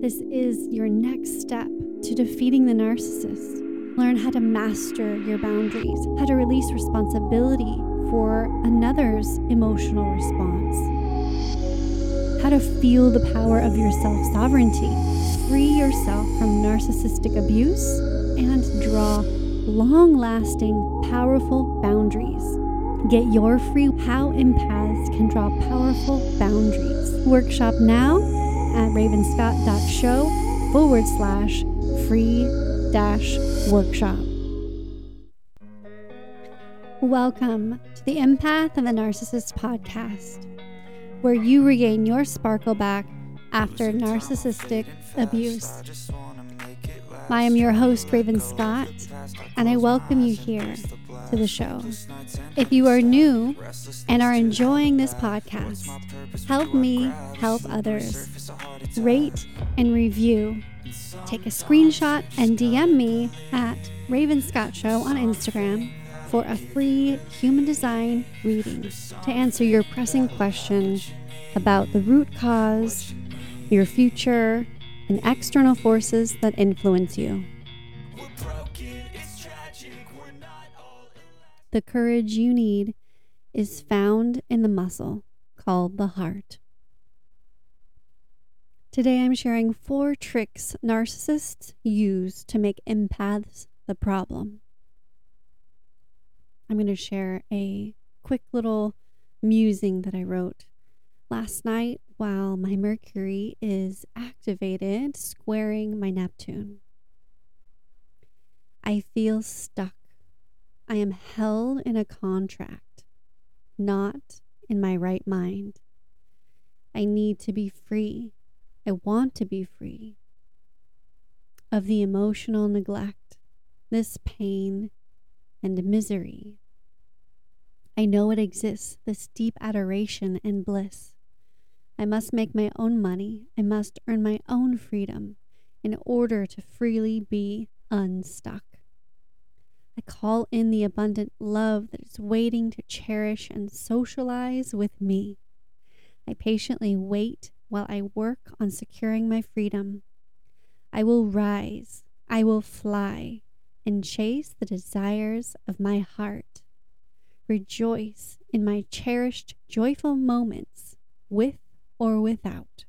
This is your next step to defeating the narcissist. Learn how to master your boundaries, how to release responsibility for another's emotional response, how to feel the power of your self sovereignty, free yourself from narcissistic abuse, and draw long lasting, powerful boundaries. Get your free How Empaths Can Draw Powerful Boundaries workshop now at ravenscott.show forward slash free dash workshop. Welcome to the Empath and the Narcissist podcast, where you regain your sparkle back after narcissistic abuse. I am your host, Raven Scott, and I welcome you here to the show. If you are new and are enjoying this podcast, help me help others. Rate and review. Take a screenshot and DM me at Raven Scott Show on Instagram for a free human design reading to answer your pressing question about the root cause, your future, and external forces that influence you. The courage you need is found in the muscle called the heart. Today I'm sharing four tricks narcissists use to make empaths the problem. I'm going to share a quick little musing that I wrote last night while my Mercury is activated, squaring my Neptune. I feel stuck. I am held in a contract, not in my right mind. I need to be free. I want to be free of the emotional neglect, this pain and misery. I know it exists, this deep adoration and bliss. I must make my own money. I must earn my own freedom in order to freely be unstuck. I call in the abundant love that is waiting to cherish and socialize with me. I patiently wait while I work on securing my freedom. I will rise, I will fly, and chase the desires of my heart. Rejoice in my cherished, joyful moments with or without.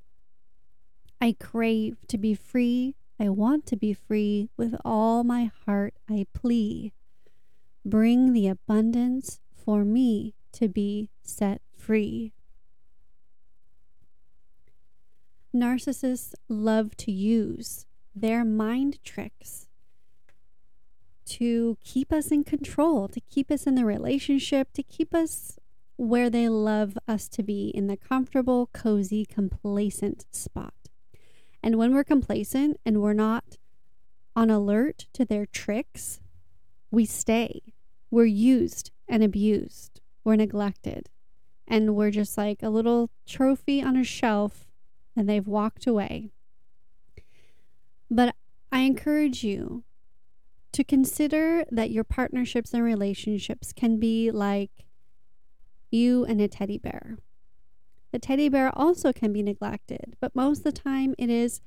I crave to be free. I want to be free. With all my heart, I plea. Bring the abundance for me to be set free. Narcissists love to use their mind tricks to keep us in control, to keep us in the relationship, to keep us where they love us to be in the comfortable, cozy, complacent spot. And when we're complacent and we're not on alert to their tricks, we stay. We're used and abused. We're neglected. And we're just like a little trophy on a shelf and they've walked away. But I encourage you to consider that your partnerships and relationships can be like you and a teddy bear. The teddy bear also can be neglected, but most of the time it is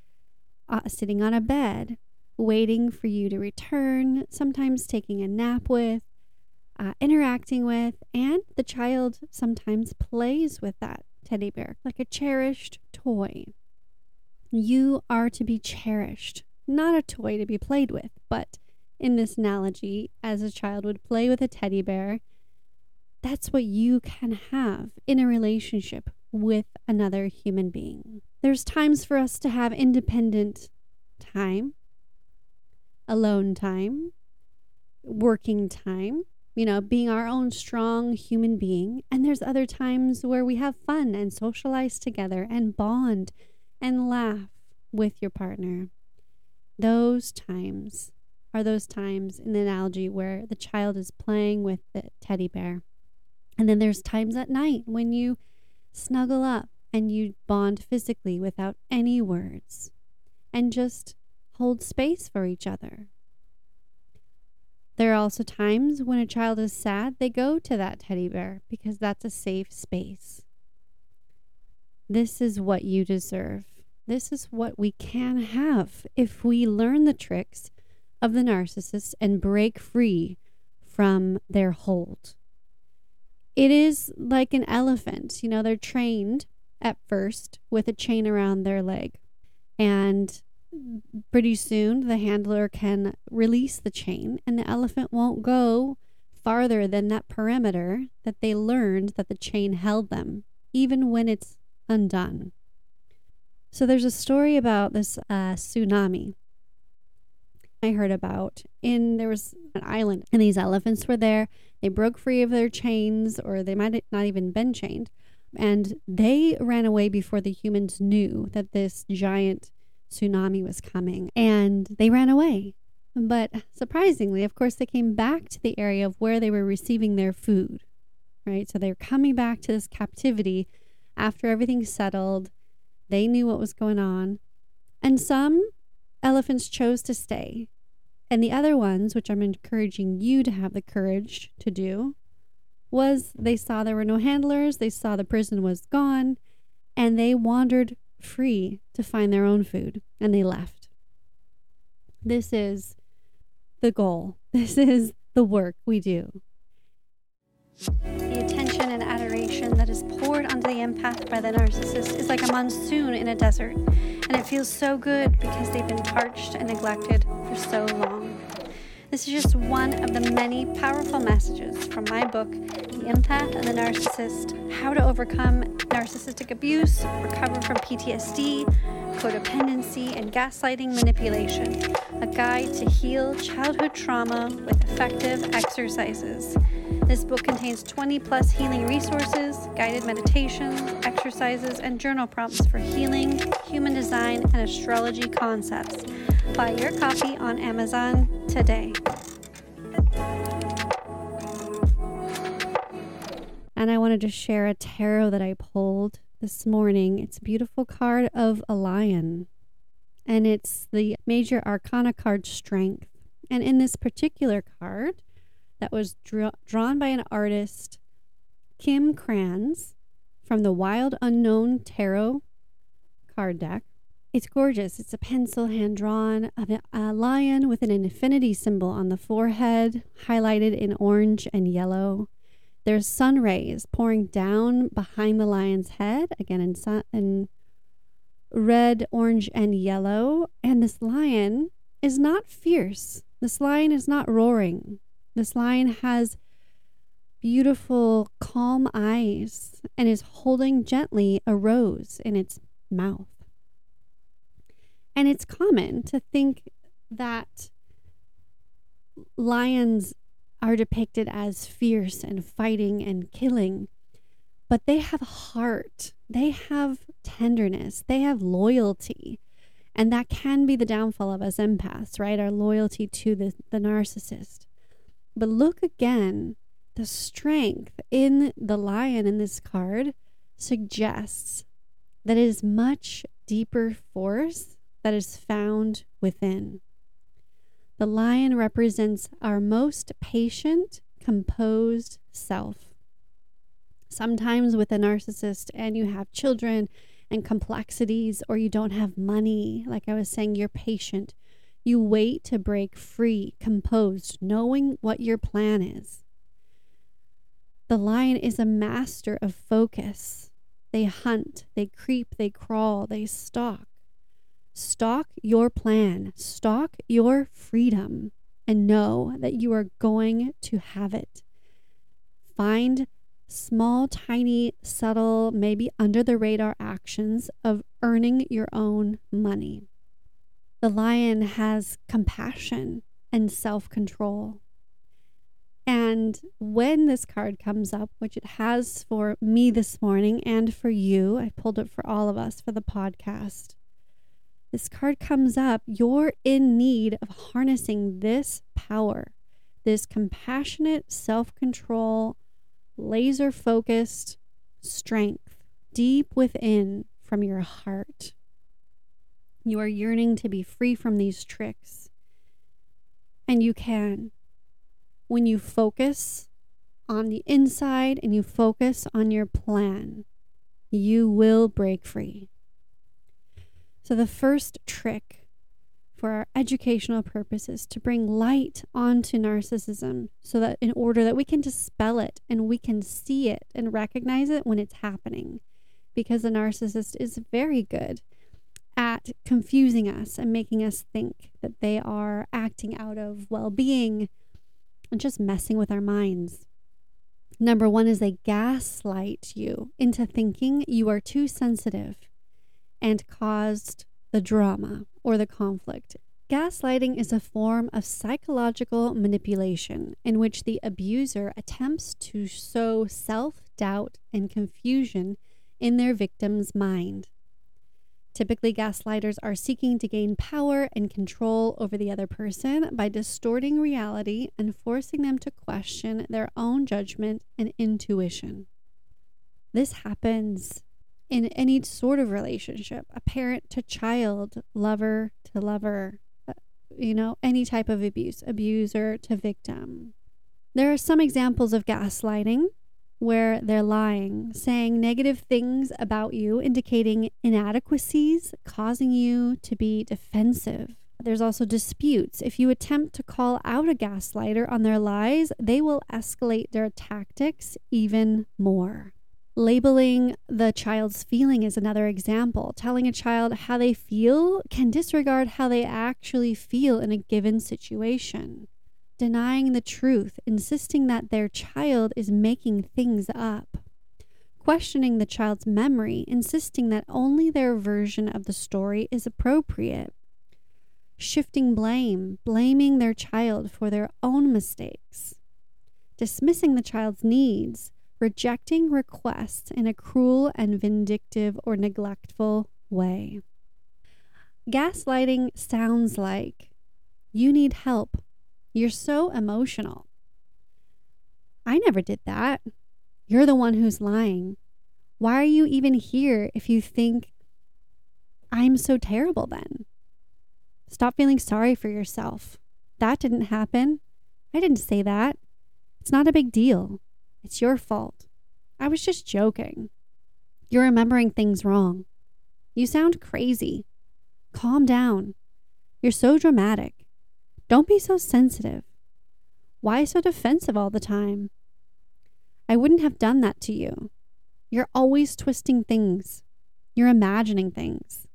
uh, sitting on a bed, waiting for you to return, sometimes taking a nap with, uh, interacting with, and the child sometimes plays with that teddy bear like a cherished toy. You are to be cherished, not a toy to be played with, but in this analogy, as a child would play with a teddy bear that's what you can have in a relationship with another human being. There's times for us to have independent time, alone time, working time, you know, being our own strong human being. And there's other times where we have fun and socialize together and bond and laugh with your partner. Those times are those times in the analogy where the child is playing with the teddy bear and then there's times at night when you snuggle up and you bond physically without any words and just hold space for each other. There are also times when a child is sad, they go to that teddy bear because that's a safe space. This is what you deserve This is what we can have if we learn the tricks of the narcissist and break free from their hold. It is like an elephant. You know, they're trained at first with a chain around their leg. And pretty soon the handler can release the chain, and the elephant won't go farther than that perimeter that they learned that the chain held them, even when it's undone. So there's a story about this uh, tsunami I heard about. In there was an island, and these elephants were there. They broke free of their chains, or they might not even been chained, and they ran away before the humans knew that this giant tsunami was coming, and they ran away. But surprisingly, of course, they came back to the area of where they were receiving their food, right? So they're coming back to this captivity after everything settled. They knew what was going on. And some elephants chose to stay. And the other ones, which I'm encouraging you to have the courage to do, was they saw there were no handlers, they saw the prison was gone, and they wandered free to find their own food and they left. This is the goal. This is the work we do. The attention and adoration that is poured onto the empath by the narcissist is like a monsoon in a desert, and it feels so good because they've been parched and neglected for so long. This is just one of the many powerful messages from my book, The Empath and the Narcissist How to Overcome Narcissistic Abuse, Recover from PTSD, Codependency, and Gaslighting Manipulation A Guide to Heal Childhood Trauma with Effective Exercises. This book contains 20 plus healing resources, guided meditations, exercises, and journal prompts for healing, human design, and astrology concepts. Buy your copy on Amazon today. And I wanted to share a tarot that I pulled this morning. It's a beautiful card of a lion, and it's the major arcana card strength. And in this particular card, that was dra- drawn by an artist, Kim Krans, from the Wild Unknown Tarot card deck. It's gorgeous. It's a pencil hand drawn of a lion with an infinity symbol on the forehead, highlighted in orange and yellow. There's sun rays pouring down behind the lion's head, again in, sun, in red, orange, and yellow. And this lion is not fierce. This lion is not roaring. This lion has beautiful, calm eyes and is holding gently a rose in its mouth. And it's common to think that lions are depicted as fierce and fighting and killing, but they have heart, they have tenderness, they have loyalty. And that can be the downfall of us empaths, right? Our loyalty to the, the narcissist. But look again, the strength in the lion in this card suggests that it is much deeper force that is found within. The lion represents our most patient, composed self. Sometimes with a narcissist, and you have children and complexities, or you don't have money, like I was saying, you're patient. You wait to break free, composed, knowing what your plan is. The lion is a master of focus. They hunt, they creep, they crawl, they stalk. Stalk your plan, stalk your freedom, and know that you are going to have it. Find small, tiny, subtle, maybe under the radar actions of earning your own money. The lion has compassion and self control. And when this card comes up, which it has for me this morning and for you, I pulled it for all of us for the podcast this card comes up, you're in need of harnessing this power, this compassionate self control, laser focused strength deep within from your heart. You are yearning to be free from these tricks. And you can. When you focus on the inside and you focus on your plan, you will break free. So, the first trick for our educational purposes to bring light onto narcissism so that in order that we can dispel it and we can see it and recognize it when it's happening because the narcissist is very good at confusing us and making us think that they are acting out of well-being and just messing with our minds. Number 1 is they gaslight you into thinking you are too sensitive and caused the drama or the conflict. Gaslighting is a form of psychological manipulation in which the abuser attempts to sow self doubt and confusion in their victim's mind. Typically, gaslighters are seeking to gain power and control over the other person by distorting reality and forcing them to question their own judgment and intuition. This happens in any sort of relationship a parent to child, lover to lover, uh, you know, any type of abuse, abuser to victim. There are some examples of gaslighting where they're lying, saying negative things about you, indicating inadequacies, causing you to be defensive. There's also disputes. If you attempt to call out a gaslighter on their lies, they will escalate their tactics even more. Labeling the child's feeling is another example. Telling a child how they feel can disregard how they actually feel in a given situation. Denying the truth, insisting that their child is making things up. Questioning the child's memory, insisting that only their version of the story is appropriate. Shifting blame, blaming their child for their own mistakes. Dismissing the child's needs, rejecting requests in a cruel and vindictive or neglectful way. Gaslighting sounds like you need help. You're so emotional. I never did that. You're the one who's lying. Why are you even here if you think I'm so terrible then? Stop feeling sorry for yourself. That didn't happen. I didn't say that. It's not a big deal. It's your fault. I was just joking. You're remembering things wrong. You sound crazy. Calm down. You're so dramatic. Don't be so sensitive. Why so defensive all the time? I wouldn't have done that to you. You're always twisting things. You're imagining things.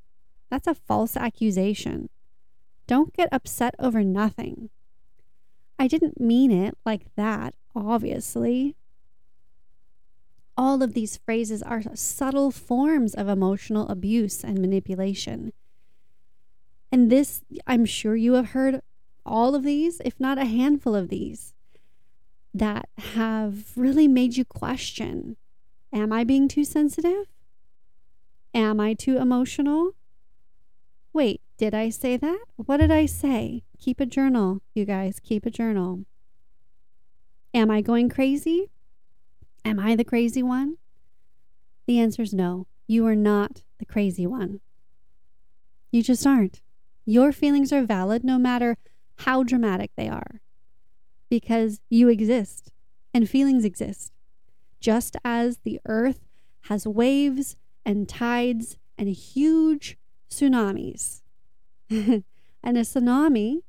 That's a false accusation. Don't get upset over nothing. I didn't mean it like that, obviously all of these phrases are subtle forms of emotional abuse and manipulation. And this, I'm sure you have heard all of these, if not a handful of these, that have really made you question Am I being too sensitive? Am I too emotional? Wait, did I say that? What did I say? Keep a journal, you guys, keep a journal. Am I going crazy? Am I the crazy one? The answer is no. You are not the crazy one. You just aren't. Your feelings are valid no matter how dramatic they are because you exist and feelings exist. Just as the earth has waves and tides and huge tsunamis. and a tsunami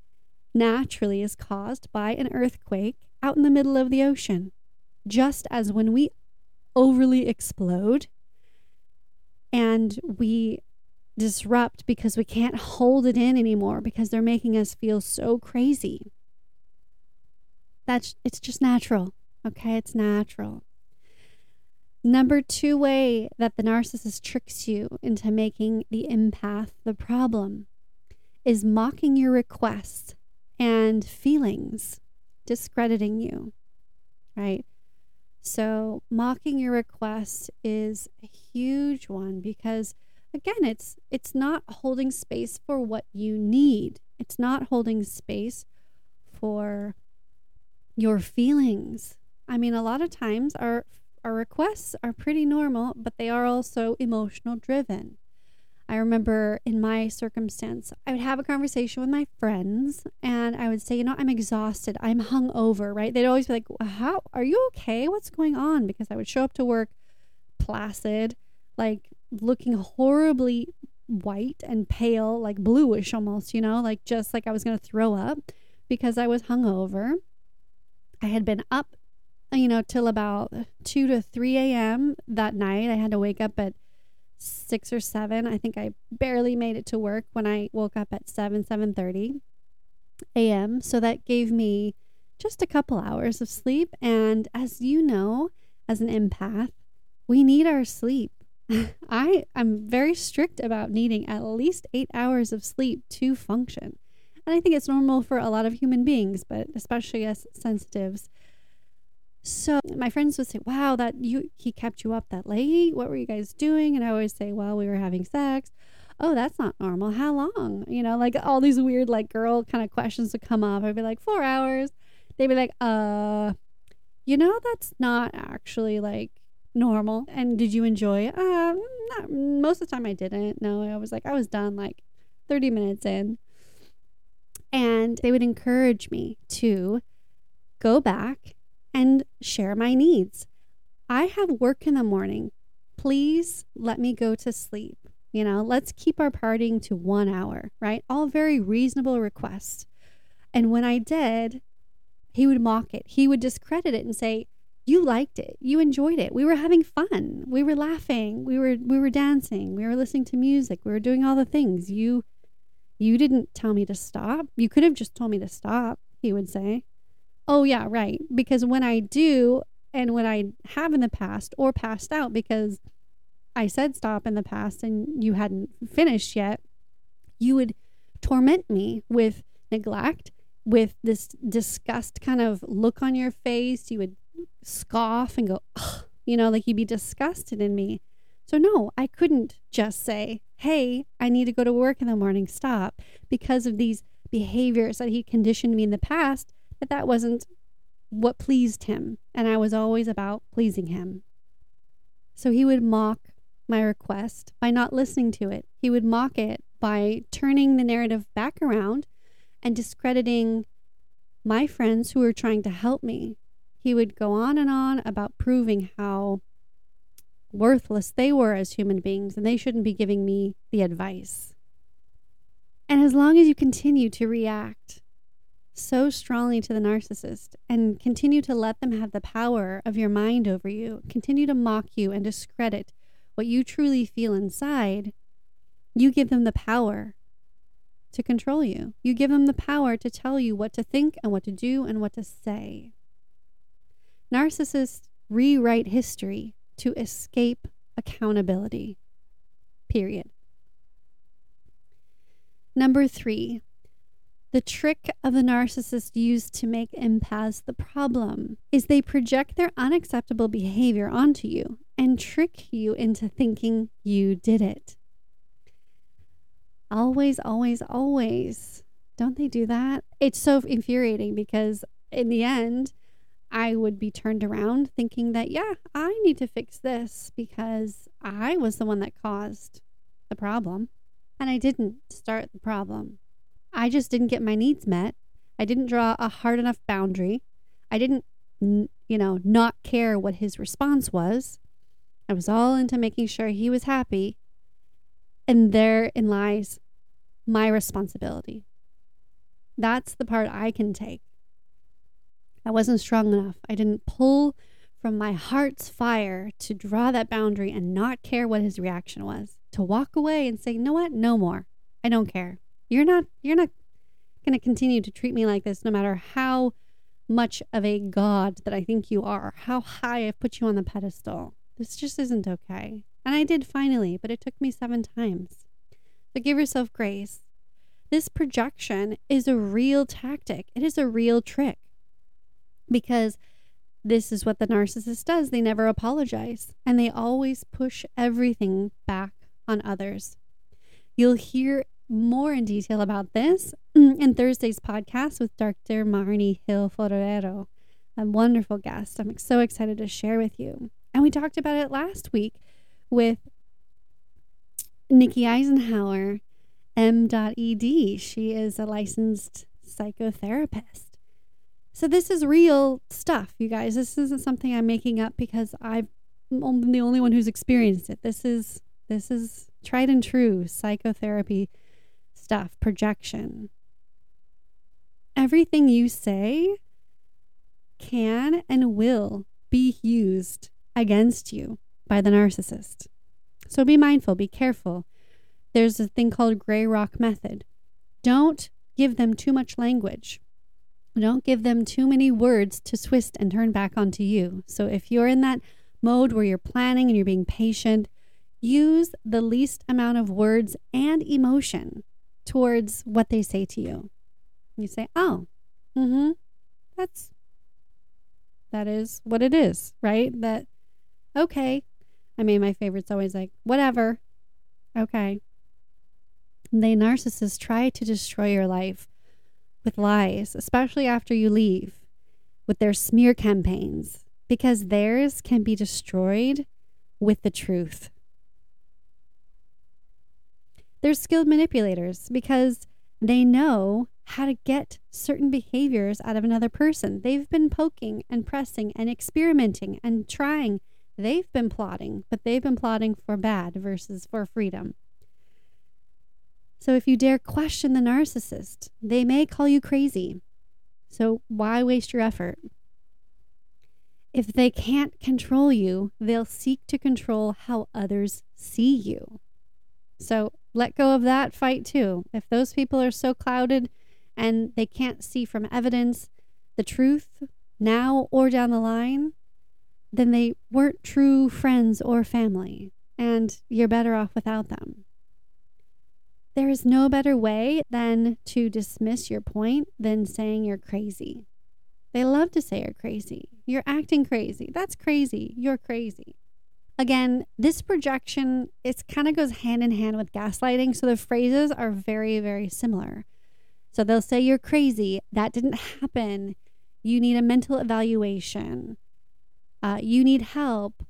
naturally is caused by an earthquake out in the middle of the ocean just as when we overly explode and we disrupt because we can't hold it in anymore because they're making us feel so crazy. That's it's just natural. Okay, it's natural. Number two way that the narcissist tricks you into making the empath the problem is mocking your requests and feelings, discrediting you, right? So, mocking your request is a huge one because again, it's it's not holding space for what you need. It's not holding space for your feelings. I mean, a lot of times our our requests are pretty normal, but they are also emotional driven. I remember in my circumstance, I would have a conversation with my friends and I would say, you know, I'm exhausted. I'm hungover, right? They'd always be like, how are you okay? What's going on? Because I would show up to work placid, like looking horribly white and pale, like bluish almost, you know, like just like I was going to throw up because I was hungover. I had been up, you know, till about 2 to 3 a.m. that night. I had to wake up at 6 or 7. I think I barely made it to work when I woke up at 7, 7:30 a.m. So that gave me just a couple hours of sleep and as you know, as an empath, we need our sleep. I am very strict about needing at least 8 hours of sleep to function. And I think it's normal for a lot of human beings, but especially us sensitives. So my friends would say, "Wow, that you he kept you up that late. What were you guys doing?" And I always say, "Well, we were having sex." Oh, that's not normal. How long? You know, like all these weird like girl kind of questions would come up. I'd be like, 4 hours." They'd be like, "Uh, you know that's not actually like normal. And did you enjoy it? Um, not most of the time I didn't. No, I was like I was done like 30 minutes in. And they would encourage me to go back and share my needs. I have work in the morning. Please let me go to sleep. You know, let's keep our partying to one hour, right? All very reasonable requests. And when I did, he would mock it. He would discredit it and say, you liked it. You enjoyed it. We were having fun. We were laughing. We were we were dancing. We were listening to music. We were doing all the things. You you didn't tell me to stop. You could have just told me to stop, he would say. Oh, yeah, right. Because when I do, and when I have in the past or passed out because I said stop in the past and you hadn't finished yet, you would torment me with neglect, with this disgust kind of look on your face. You would scoff and go, you know, like you'd be disgusted in me. So, no, I couldn't just say, hey, I need to go to work in the morning, stop, because of these behaviors that he conditioned me in the past, that that wasn't what pleased him. And I was always about pleasing him. So he would mock my request by not listening to it. He would mock it by turning the narrative back around and discrediting my friends who were trying to help me. He would go on and on about proving how worthless they were as human beings and they shouldn't be giving me the advice. And as long as you continue to react so strongly to the narcissist and continue to let them have the power of your mind over you, continue to mock you and discredit what you truly feel inside, you give them the power to control you. You give them the power to tell you what to think and what to do and what to say. Narcissists rewrite history to escape accountability. Period. Number three, the trick of the narcissist used to make empaths the problem is they project their unacceptable behavior onto you and trick you into thinking you did it. Always, always, always. Don't they do that? It's so infuriating because in the end, I would be turned around thinking that, yeah, I need to fix this because I was the one that caused the problem. And I didn't start the problem. I just didn't get my needs met. I didn't draw a hard enough boundary. I didn't, you know, not care what his response was. I was all into making sure he was happy. And therein lies my responsibility. That's the part I can take. I wasn't strong enough. I didn't pull from my heart's fire to draw that boundary and not care what his reaction was. To walk away and say, "You know what? No more. I don't care. You're not you're not going to continue to treat me like this no matter how much of a god that I think you are, how high I've put you on the pedestal. This just isn't okay." And I did finally, but it took me 7 times. So give yourself grace. This projection is a real tactic. It is a real trick because this is what the narcissist does. They never apologize and they always push everything back on others. You'll hear more in detail about this mm, in Thursday's podcast with Dr. Marnie Hill Forero, a wonderful guest. I'm so excited to share with you. And we talked about it last week with Nikki Eisenhauer, M.ed. She is a licensed psychotherapist. So this is real stuff, you guys. This isn't something I'm making up because I'm the only one who's experienced it. This is this is tried and true psychotherapy stuff, projection. Everything you say can and will be used against you by the narcissist. So be mindful, be careful. There's a thing called gray rock method. Don't give them too much language. Don't give them too many words to twist and turn back onto you. So if you're in that mode where you're planning and you're being patient, use the least amount of words and emotion towards what they say to you. You say, "Oh, mm-hmm, that's that is what it is, right? That okay." I mean, my favorite's always like, "Whatever, okay." They narcissists try to destroy your life with lies, especially after you leave, with their smear campaigns, because theirs can be destroyed with the truth. They're skilled manipulators because they know how to get certain behaviors out of another person. They've been poking and pressing and experimenting and trying. They've been plotting, but they've been plotting for bad versus for freedom. So if you dare question the narcissist, they may call you crazy. So why waste your effort? If they can't control you, they'll seek to control how others see you. So let go of that fight too. If those people are so clouded and they can't see from evidence the truth now or down the line, then they weren't true friends or family, and you're better off without them. There is no better way than to dismiss your point than saying you're crazy. They love to say you're crazy. You're acting crazy. That's crazy. You're crazy. Again, this projection it kind of goes hand in hand with gaslighting, so the phrases are very very similar. So they'll say you're crazy. That didn't happen. You need a mental evaluation. Uh, you need help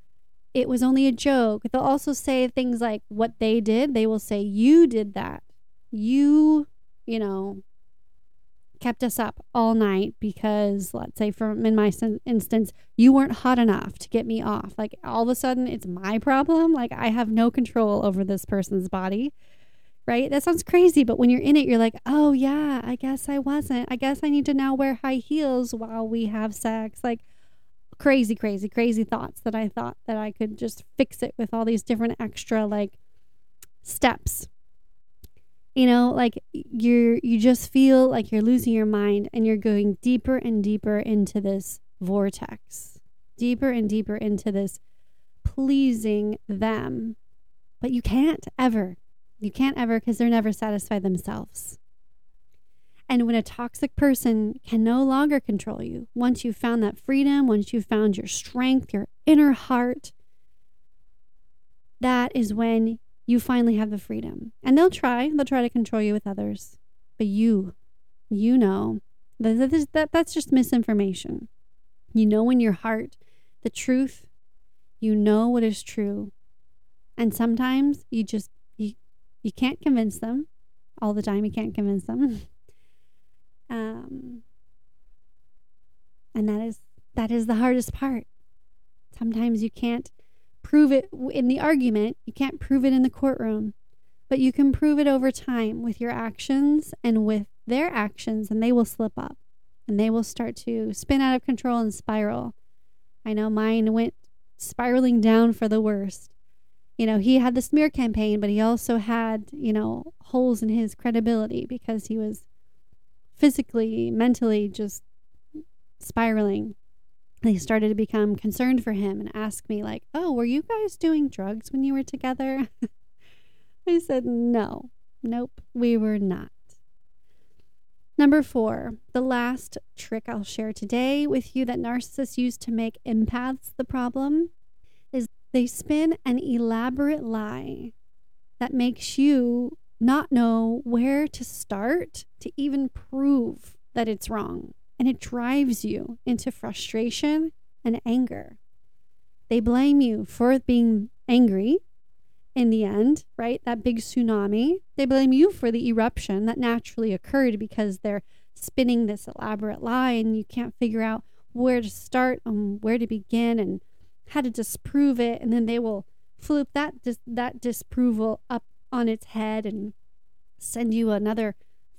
it was only a joke. They'll also say things like what they did. They will say, You did that. You, you know, kept us up all night because, let's say, from in my instance, you weren't hot enough to get me off. Like all of a sudden, it's my problem. Like I have no control over this person's body. Right? That sounds crazy, but when you're in it, you're like, oh, yeah, I guess I wasn't. I guess I need to now wear high heels while we have sex. Like, crazy, crazy, crazy thoughts that I thought that I could just fix it with all these different extra like steps. You know, like you're you just feel like you're losing your mind and you're going deeper and deeper into this vortex. Deeper and deeper into this pleasing them. But you can't ever. You can't ever because they're never satisfied themselves. And when a toxic person can no longer control you, once you've found that freedom, once you've found your strength, your inner heart, that is when you finally have the freedom. And they'll try, they'll try to control you with others. But you, you know that, that that's just misinformation. You know in your heart the truth, you know what is true. And sometimes you just you you can't convince them. All the time you can't convince them. Um, and that is that is the hardest part. Sometimes you can't prove it in the argument, you can't prove it in the courtroom, but you can prove it over time with your actions and with their actions, and they will slip up and they will start to spin out of control and spiral. I know mine went spiraling down for the worst. You know, he had the smear campaign, but he also had, you know, holes in his credibility because he was physically, mentally just spiraling. They started to become concerned for him and ask me, like, oh, were you guys doing drugs when you were together? I said, no, nope, we were not. Number four, the last trick I'll share today with you that narcissists use to make empaths the problem is they spin an elaborate lie that makes you not know where to start to even prove that it's wrong. And it drives you into frustration and anger. They blame you for being angry in the end, right? That big tsunami. They blame you for the eruption that naturally occurred because they're spinning this elaborate lie and you can't figure out where to start and where to begin and how to disprove it. And then they will flip that dis- that disapproval up on its head and send you another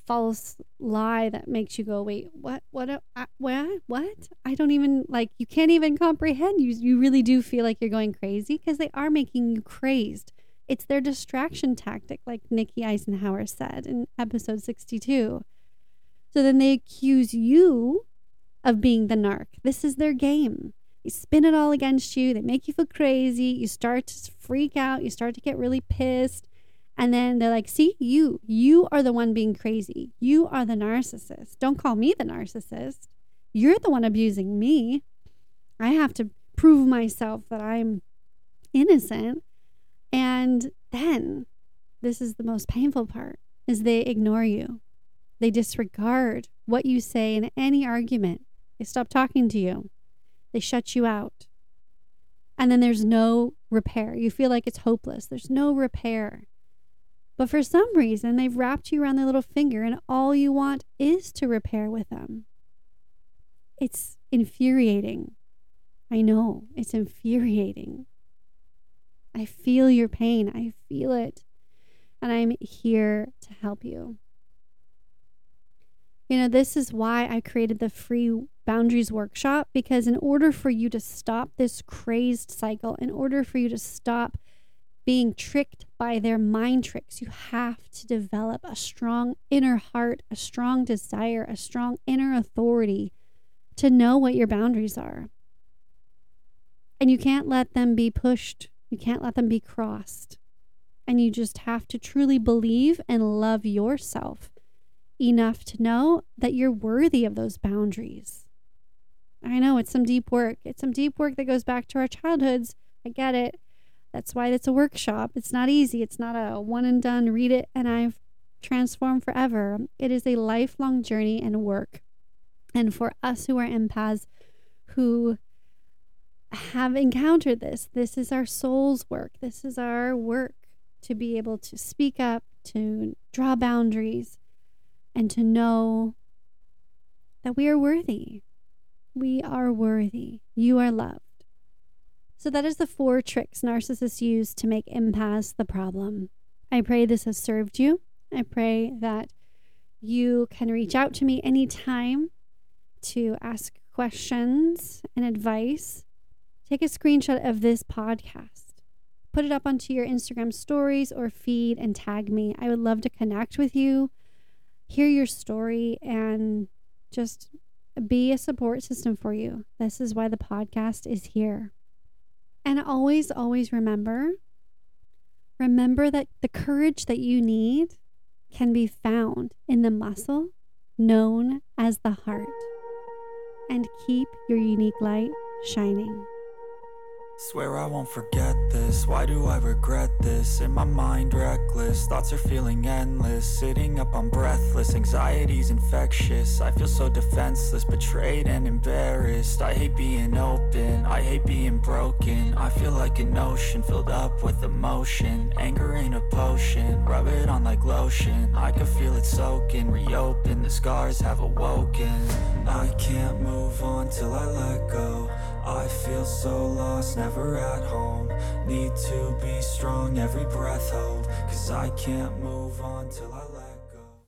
false lie that makes you go, wait, what, what, uh, what, what? I don't even like. You can't even comprehend. You you really do feel like you're going crazy because they are making you crazed. It's their distraction tactic, like Nikki Eisenhauer said in episode 62. So then they accuse you of being the narc. This is their game. They spin it all against you. They make you feel crazy. You start to freak out. You start to get really pissed. And then they're like, see, you, you are the one being crazy. You are the narcissist. Don't call me the narcissist. You're the one abusing me. I have to prove myself that I'm innocent. And then this is the most painful part is they ignore you. They disregard what you say in any argument. They stop talking to you. They shut you out. And then there's no repair. You feel like it's hopeless. There's no repair. But for some reason, they've wrapped you around their little finger, and all you want is to repair with them. It's infuriating. I know, it's infuriating. I feel your pain. I feel it. And I'm here to help you. You know, this is why I created the free boundaries workshop because, in order for you to stop this crazed cycle, in order for you to stop being tricked by their mind tricks. You have to develop a strong inner heart, a strong desire, a strong inner authority to know what your boundaries are. And you can't let them be pushed, you can't let them be crossed. And you just have to truly believe and love yourself enough to know that you're worthy of those boundaries. I know it's some deep work. It's some deep work that goes back to our childhoods. I get it. That's why it's a workshop. It's not easy. It's not a one and done, read it and I've transformed forever. It is a lifelong journey and work. And for us who are empaths who have encountered this, this is our soul's work. This is our work to be able to speak up, to draw boundaries, and to know that we are worthy. We are worthy. You are loved. So, that is the four tricks narcissists use to make empaths the problem. I pray this has served you. I pray that you can reach out to me anytime to ask questions and advice. Take a screenshot of this podcast, put it up onto your Instagram stories or feed, and tag me. I would love to connect with you, hear your story, and just be a support system for you. This is why the podcast is here. And always, always remember remember that the courage that you need can be found in the muscle known as the heart. And keep your unique light shining. Swear I won't forget this, why do I regret this? In my mind reckless, thoughts are feeling endless. Sitting up I'm breathless, anxiety's infectious. I feel so defenseless, betrayed and embarrassed. I hate being open, I hate being broken. I feel like an ocean filled up with emotion. Anger ain't a potion, rub it on like lotion. I can feel it soaking, reopen, the scars have awoken. I can't move on till I let go I feel so lost, never at home. Need to be strong, every breath hold. Cause I can't move on till I